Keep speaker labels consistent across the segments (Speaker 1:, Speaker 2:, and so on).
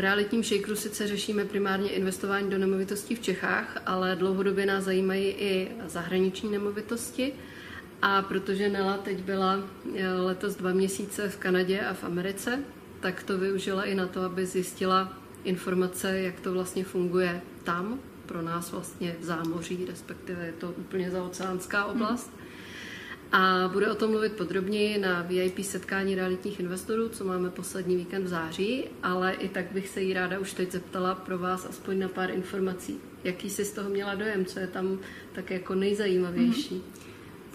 Speaker 1: realitním shakeru sice řešíme primárně investování do nemovitostí v Čechách, ale dlouhodobě nás zajímají i zahraniční nemovitosti. A protože Nela teď byla eh, letos dva měsíce v Kanadě a v Americe, tak to využila i na to, aby zjistila informace, jak to vlastně funguje tam, pro nás vlastně v zámoří, respektive je to úplně zaoceánská oblast. Hmm. A bude o tom mluvit podrobněji na VIP setkání realitních investorů, co máme poslední víkend v září, ale i tak bych se jí ráda už teď zeptala pro vás aspoň na pár informací. Jaký jsi z toho měla dojem, co je tam tak jako nejzajímavější? Mm-hmm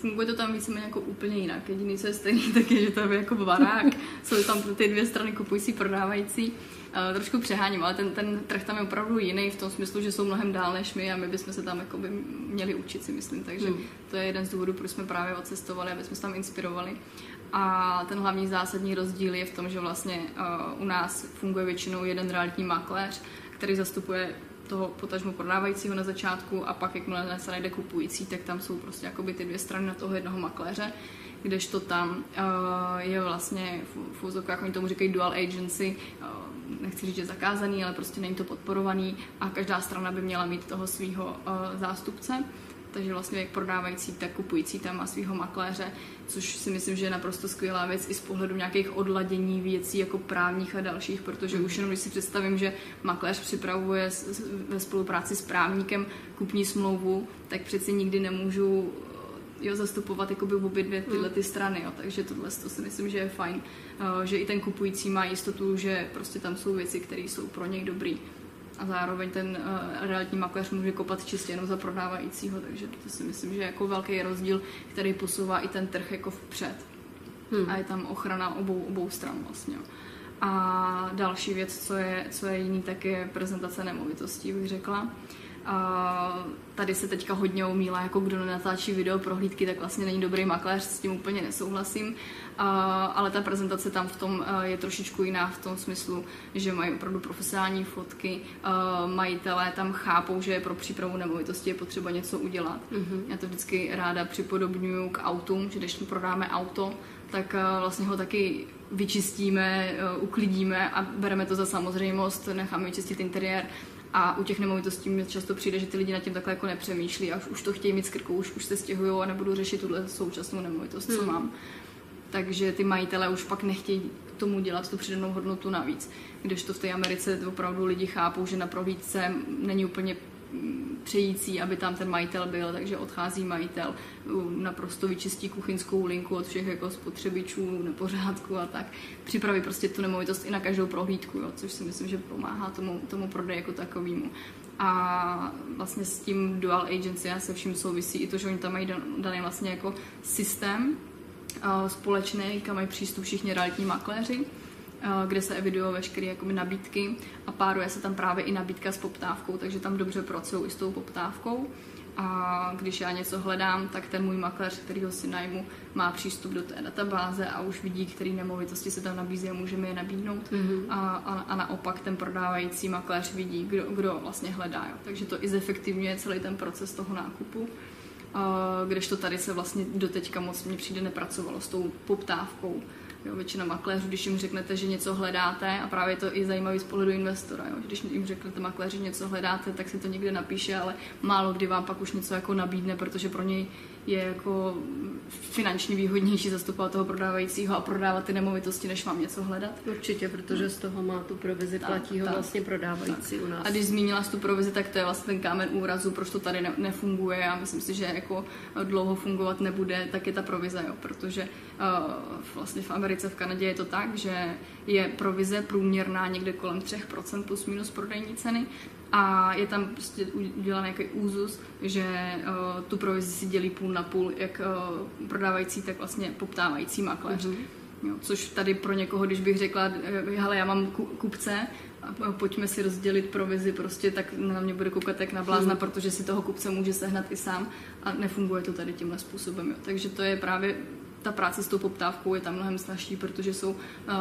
Speaker 2: funguje to tam víceméně jako úplně jinak. Jediný, co je stejný, tak je, že to je jako barák. Jsou tam ty dvě strany kupující, prodávající. Uh, trošku přeháním, ale ten, ten trh tam je opravdu jiný v tom smyslu, že jsou mnohem dál než my a my bychom se tam jako by měli učit, si myslím. Takže hmm. to je jeden z důvodů, proč jsme právě odcestovali, aby jsme se tam inspirovali. A ten hlavní zásadní rozdíl je v tom, že vlastně uh, u nás funguje většinou jeden realitní makléř, který zastupuje toho potažmo prodávajícího na začátku a pak jakmile se najde kupující, tak tam jsou prostě jakoby ty dvě strany na toho jednoho makléře, kdežto tam uh, je vlastně v, v úzovkách, oni tomu říkají dual agency, uh, nechci říct, že zakázaný, ale prostě není to podporovaný a každá strana by měla mít toho svého uh, zástupce. Takže vlastně jak prodávající, tak kupující tam má svého makléře, což si myslím, že je naprosto skvělá věc i z pohledu nějakých odladění věcí jako právních a dalších, protože už jenom když si představím, že makléř připravuje ve spolupráci s právníkem kupní smlouvu, tak přeci nikdy nemůžu jo, zastupovat jakoby obě dvě tyhle ty strany, jo. takže tohle to si myslím, že je fajn, eh, že i ten kupující má jistotu, že prostě tam jsou věci, které jsou pro něj dobrý a zároveň ten uh, realitní makléř může kopat čistě jenom za prodávajícího, takže to si myslím, že je jako velký rozdíl, který posouvá i ten trh jako vpřed. Hmm. A je tam ochrana obou, obou stran vlastně. A další věc, co je, co je jiný, tak je prezentace nemovitostí, bych řekla. Uh, tady se teďka hodně umíla, jako kdo natáčí video prohlídky, tak vlastně není dobrý makléř, s tím úplně nesouhlasím. Uh, ale ta prezentace tam v tom uh, je trošičku jiná v tom smyslu, že mají opravdu profesionální fotky, uh, majitelé tam chápou, že pro přípravu nemovitosti je potřeba něco udělat. Mm-hmm. Já to vždycky ráda připodobňuju k autům, že když prodáme auto, tak uh, vlastně ho taky vyčistíme, uklidíme a bereme to za samozřejmost, necháme vyčistit interiér a u těch nemovitostí mi často přijde, že ty lidi nad tím takhle jako nepřemýšlí a už, to chtějí mít skrku, už, už se stěhují a nebudu řešit tuhle současnou nemovitost, hmm. co mám. Takže ty majitele už pak nechtějí tomu dělat tu přidanou hodnotu navíc. Když to v té Americe opravdu lidi chápou, že na prohlídce není úplně přející, aby tam ten majitel byl, takže odchází majitel, naprosto vyčistí kuchyňskou linku od všech jako spotřebičů, nepořádku a tak. Připraví prostě tu nemovitost i na každou prohlídku, jo, což si myslím, že pomáhá tomu, tomu prodeji jako takovému. A vlastně s tím dual agency a se vším souvisí i to, že oni tam mají daný vlastně jako systém společný, kam mají přístup všichni realitní makléři kde se evidují veškeré jakoby, nabídky a páruje se tam právě i nabídka s poptávkou, takže tam dobře pracují i s tou poptávkou. A když já něco hledám, tak ten můj makléř, ho si najmu, má přístup do té databáze a už vidí, který nemovitosti se tam nabízí a můžeme je nabídnout. Mm-hmm. A, a, a naopak ten prodávající makléř vidí, kdo, kdo vlastně hledá. Jo. Takže to i zefektivňuje celý ten proces toho nákupu. Kdežto tady se vlastně doteďka moc mně přijde nepracovalo s tou poptávkou Jo, většina makléřů, když jim řeknete, že něco hledáte, a právě to i zajímavý z pohledu investora, jo, když jim řeknete makléři, že něco hledáte, tak si to někde napíše, ale málo kdy vám pak už něco jako nabídne, protože pro něj je jako finančně výhodnější zastupovat toho prodávajícího a prodávat ty nemovitosti, než vám něco hledat.
Speaker 1: Určitě, protože z toho má tu provizi, tak, platí ho tak, vlastně prodávající tak. u nás.
Speaker 2: A když zmínila tu provizi, tak to je vlastně ten kámen úrazu, proč to tady ne, nefunguje a myslím si, že jako dlouho fungovat nebude, tak je ta provize, jo, protože uh, vlastně v Americe, v Kanadě je to tak, že je provize průměrná někde kolem 3% plus minus prodejní ceny a je tam prostě udělaný nějaký úzus, že uh, tu provizi si dělí půl na půl, jak uh, prodávající, tak vlastně poptávající makléř. Mm-hmm. Jo, což tady pro někoho, když bych řekla, eh, hele, já mám kupce, a pojďme si rozdělit provizi, prostě tak na mě bude koukat jak na blázna, hmm. protože si toho kupce může sehnat i sám a nefunguje to tady tímhle způsobem. Jo. Takže to je právě ta práce s tou poptávkou je tam mnohem snažší, protože jsou uh,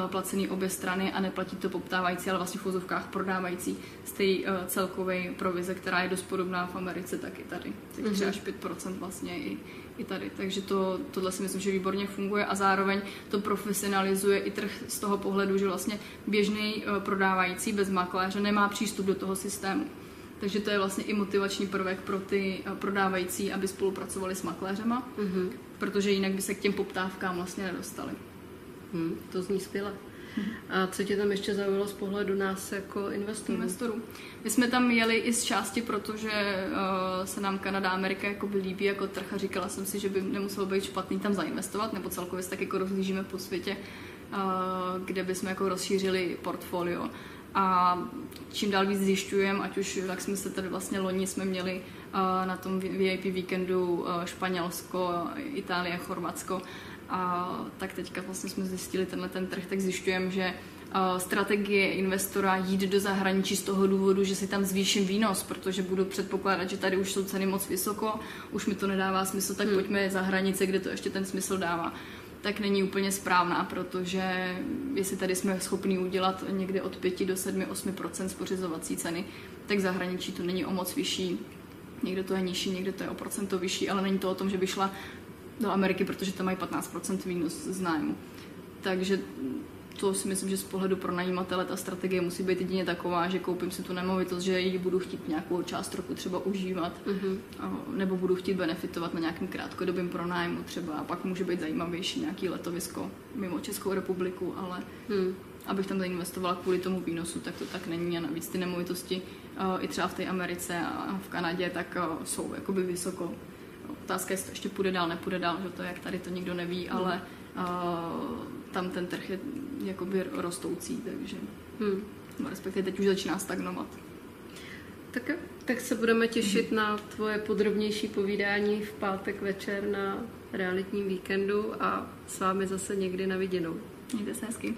Speaker 2: placený obě strany a neplatí to poptávající, ale vlastně v vozovkách prodávající z té uh, celkové provize, která je dost podobná v Americe, tak i tady. Tak 3 mm-hmm. až 5 vlastně i, i tady. Takže to, tohle si myslím, že výborně funguje a zároveň to profesionalizuje i trh z toho pohledu, že vlastně běžný eh, prodávající bez makléře nemá přístup do toho systému. Takže to je vlastně i motivační prvek pro ty eh, prodávající, aby spolupracovali s makléřema, mm-hmm. protože jinak by se k těm poptávkám vlastně nedostali.
Speaker 1: Hmm, to zní skvěle. A co tě tam ještě zaujalo z pohledu nás jako investorů?
Speaker 2: investorů? My jsme tam jeli i z části, protože uh, se nám Kanada a Amerika jako by líbí jako trh a říkala jsem si, že by nemuselo být špatný tam zainvestovat, nebo celkově se tak jako rozlížíme po světě, uh, kde bychom jako rozšířili portfolio. A čím dál víc zjišťujeme, ať už jak jsme se tady vlastně loni jsme měli uh, na tom VIP víkendu uh, Španělsko, Itálie, Chorvatsko, a tak teďka vlastně jsme zjistili tenhle ten trh, tak zjišťujeme, že strategie investora jít do zahraničí z toho důvodu, že si tam zvýším výnos, protože budu předpokládat, že tady už jsou ceny moc vysoko, už mi to nedává smysl, tak hmm. pojďme za hranice, kde to ještě ten smysl dává tak není úplně správná, protože jestli tady jsme schopni udělat někde od 5 do 7, 8% spořizovací ceny, tak zahraničí to není o moc vyšší. Někde to je nižší, někde to je o procento vyšší, ale není to o tom, že by šla do Ameriky, protože tam mají 15% výnos z nájmu. Takže to si myslím, že z pohledu pro najímatele ta strategie musí být jedině taková, že koupím si tu nemovitost, že ji budu chtít nějakou část roku třeba užívat, uh-huh. nebo budu chtít benefitovat na nějakém krátkodobém pronájmu třeba, a pak může být zajímavější nějaký letovisko mimo Českou republiku, ale hmm. abych tam zainvestovala kvůli tomu výnosu, tak to tak není a navíc ty nemovitosti i třeba v té Americe a v Kanadě tak jsou jakoby vysoko Otázka je, jestli to ještě půjde dál, nepůjde dál, že to jak tady to nikdo neví, hmm. ale uh, tam ten trh je jakoby rostoucí, takže hmm. no, respektive teď už začíná stagnovat.
Speaker 1: Tak, tak se budeme těšit hmm. na tvoje podrobnější povídání v pátek večer na realitním víkendu a s vámi zase někdy na viděnou.
Speaker 2: Mějte se hezky.